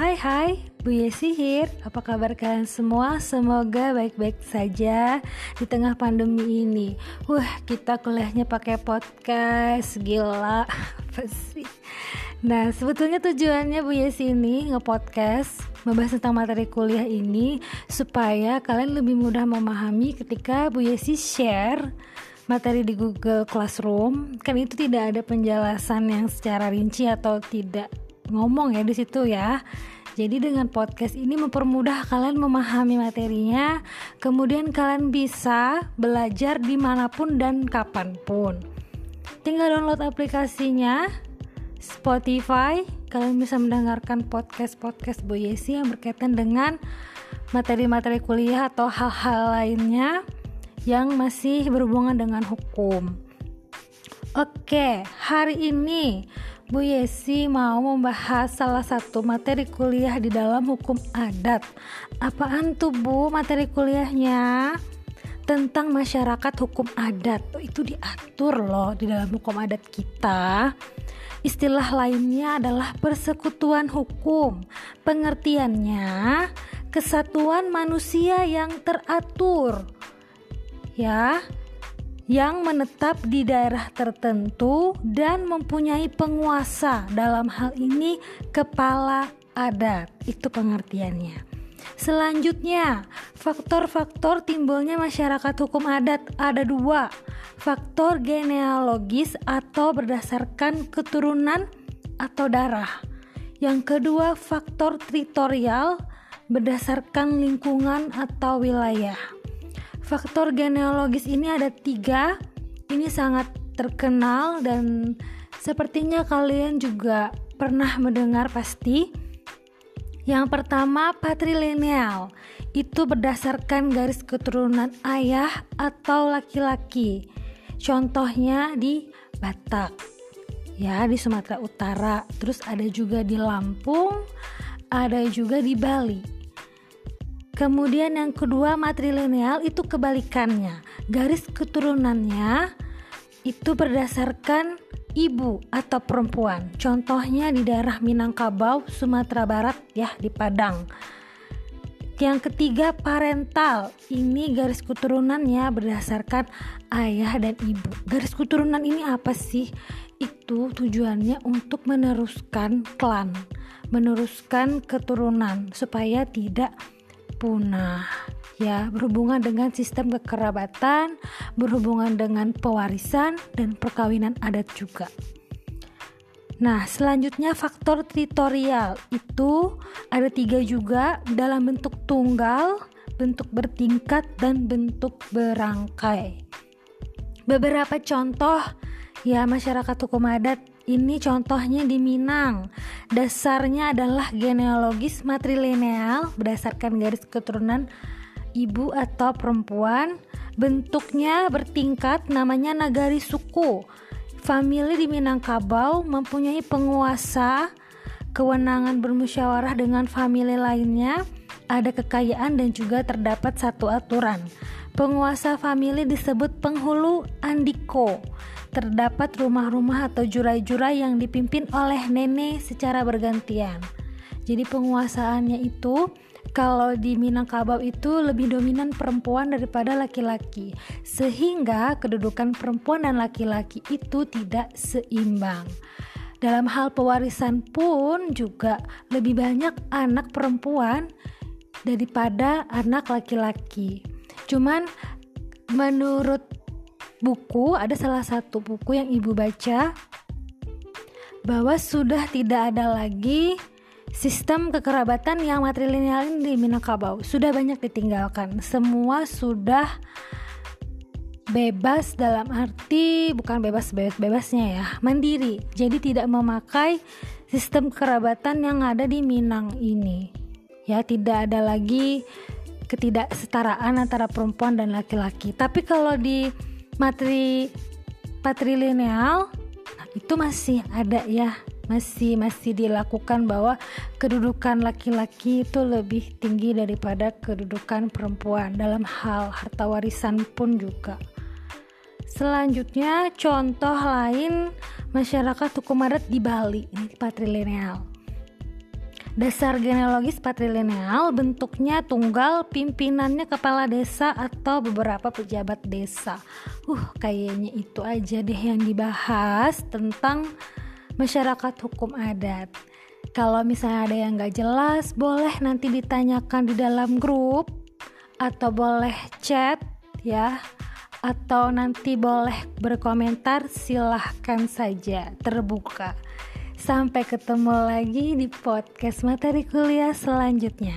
Hai hai, Bu Yesi here. Apa kabar kalian semua? Semoga baik-baik saja di tengah pandemi ini. Wah, kita kuliahnya pakai podcast, gila. Apa sih? Nah, sebetulnya tujuannya Bu Yesi ini nge-podcast membahas tentang materi kuliah ini supaya kalian lebih mudah memahami ketika Bu Yesi share materi di Google Classroom kan itu tidak ada penjelasan yang secara rinci atau tidak ngomong ya di situ ya. Jadi dengan podcast ini mempermudah kalian memahami materinya, kemudian kalian bisa belajar di mana pun dan kapan pun. Tinggal download aplikasinya, Spotify, kalian bisa mendengarkan podcast-podcast Bu Yesi yang berkaitan dengan materi-materi kuliah atau hal-hal lainnya yang masih berhubungan dengan hukum. Oke, hari ini Bu Yesi mau membahas salah satu materi kuliah di dalam hukum adat. Apaan tuh Bu materi kuliahnya? Tentang masyarakat hukum adat. Oh, itu diatur loh di dalam hukum adat kita. Istilah lainnya adalah persekutuan hukum. Pengertiannya kesatuan manusia yang teratur. Ya, yang menetap di daerah tertentu dan mempunyai penguasa. Dalam hal ini kepala adat. Itu pengertiannya. Selanjutnya faktor-faktor timbulnya masyarakat hukum adat ada dua. Faktor genealogis atau berdasarkan keturunan atau darah. Yang kedua faktor teritorial berdasarkan lingkungan atau wilayah Faktor genealogis ini ada tiga. Ini sangat terkenal dan sepertinya kalian juga pernah mendengar pasti. Yang pertama patrilineal itu berdasarkan garis keturunan ayah atau laki-laki. Contohnya di Batak, ya di Sumatera Utara. Terus ada juga di Lampung, ada juga di Bali. Kemudian yang kedua matrilineal itu kebalikannya. Garis keturunannya itu berdasarkan ibu atau perempuan. Contohnya di daerah Minangkabau, Sumatera Barat ya di Padang. Yang ketiga parental. Ini garis keturunannya berdasarkan ayah dan ibu. Garis keturunan ini apa sih? Itu tujuannya untuk meneruskan klan, meneruskan keturunan supaya tidak punah. Ya berhubungan dengan sistem kekerabatan berhubungan dengan pewarisan dan perkawinan adat juga. Nah, selanjutnya faktor teritorial. Itu ada tiga juga dalam bentuk tunggal, bentuk bertingkat, dan bentuk berangkai. Beberapa contoh ya masyarakat hukum adat ini contohnya di Minang. Dasarnya adalah genealogis matrilineal berdasarkan garis keturunan ibu atau perempuan. Bentuknya bertingkat namanya nagari suku. Famili di Minangkabau mempunyai penguasa, kewenangan bermusyawarah dengan famili lainnya, ada kekayaan dan juga terdapat satu aturan. Penguasa famili disebut penghulu andiko terdapat rumah-rumah atau jurai-jurai yang dipimpin oleh nenek secara bergantian. Jadi penguasaannya itu kalau di Minangkabau itu lebih dominan perempuan daripada laki-laki, sehingga kedudukan perempuan dan laki-laki itu tidak seimbang. Dalam hal pewarisan pun juga lebih banyak anak perempuan daripada anak laki-laki. Cuman menurut buku ada salah satu buku yang ibu baca bahwa sudah tidak ada lagi sistem kekerabatan yang matrilineal di Minangkabau. Sudah banyak ditinggalkan. Semua sudah bebas dalam arti bukan bebas bebas bebasnya ya mandiri. Jadi tidak memakai sistem kerabatan yang ada di Minang ini. Ya tidak ada lagi ketidaksetaraan antara perempuan dan laki-laki. Tapi kalau di materi patrilineal itu masih ada ya masih masih dilakukan bahwa kedudukan laki-laki itu lebih tinggi daripada kedudukan perempuan dalam hal harta warisan pun juga. Selanjutnya contoh lain masyarakat hukum adat di Bali ini patrilineal. Dasar genealogis patrilineal bentuknya tunggal, pimpinannya kepala desa atau beberapa pejabat desa. Uh, kayaknya itu aja deh yang dibahas tentang masyarakat hukum adat. Kalau misalnya ada yang gak jelas, boleh nanti ditanyakan di dalam grup atau boleh chat ya atau nanti boleh berkomentar silahkan saja terbuka. Sampai ketemu lagi di podcast materi kuliah selanjutnya.